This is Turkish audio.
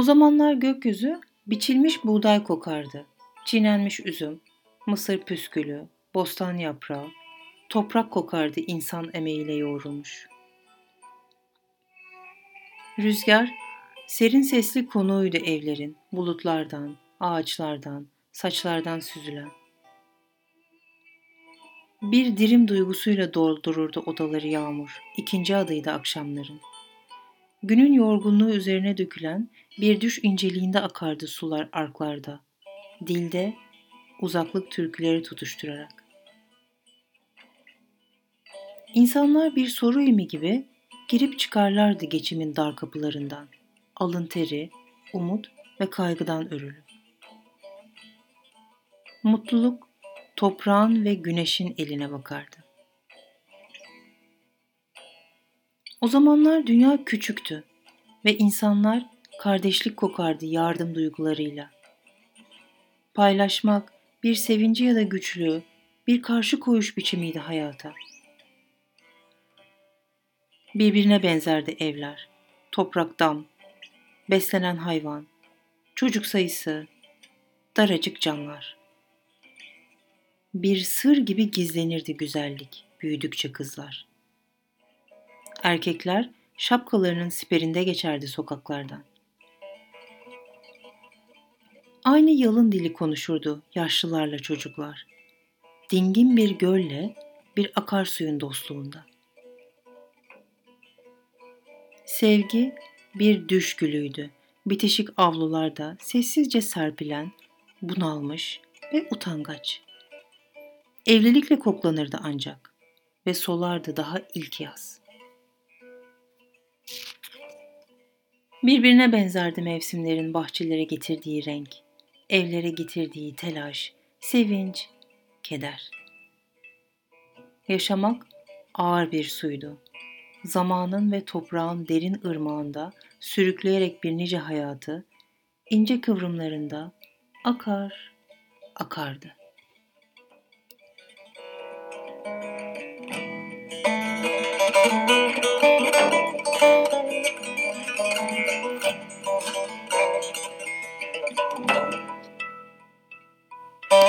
O zamanlar gökyüzü biçilmiş buğday kokardı. Çiğnenmiş üzüm, mısır püskülü, bostan yaprağı, toprak kokardı insan emeğiyle yoğrulmuş. Rüzgar, serin sesli konuğuydu evlerin, bulutlardan, ağaçlardan, saçlardan süzülen. Bir dirim duygusuyla doldururdu odaları yağmur, ikinci adıydı akşamların. Günün yorgunluğu üzerine dökülen bir düş inceliğinde akardı sular arklarda. Dilde uzaklık türküleri tutuşturarak. İnsanlar bir soru imi gibi girip çıkarlardı geçimin dar kapılarından. Alın teri, umut ve kaygıdan örülü. Mutluluk toprağın ve güneşin eline bakardı. O zamanlar dünya küçüktü ve insanlar kardeşlik kokardı yardım duygularıyla. Paylaşmak bir sevinci ya da güçlüğü, bir karşı koyuş biçimiydi hayata. Birbirine benzerdi evler, toprak dam, beslenen hayvan, çocuk sayısı, daracık canlar. Bir sır gibi gizlenirdi güzellik büyüdükçe kızlar. Erkekler şapkalarının siperinde geçerdi sokaklardan. Aynı yalın dili konuşurdu yaşlılarla çocuklar. Dingin bir gölle bir akarsuyun dostluğunda. Sevgi bir düş gülüydü. Bitişik avlularda sessizce serpilen, bunalmış ve utangaç. Evlilikle koklanırdı ancak ve solardı daha ilk yaz. Birbirine benzerdi mevsimlerin bahçelere getirdiği renk, evlere getirdiği telaş, sevinç, keder. Yaşamak ağır bir suydu. Zamanın ve toprağın derin ırmağında sürükleyerek bir nice hayatı, ince kıvrımlarında akar, akardı.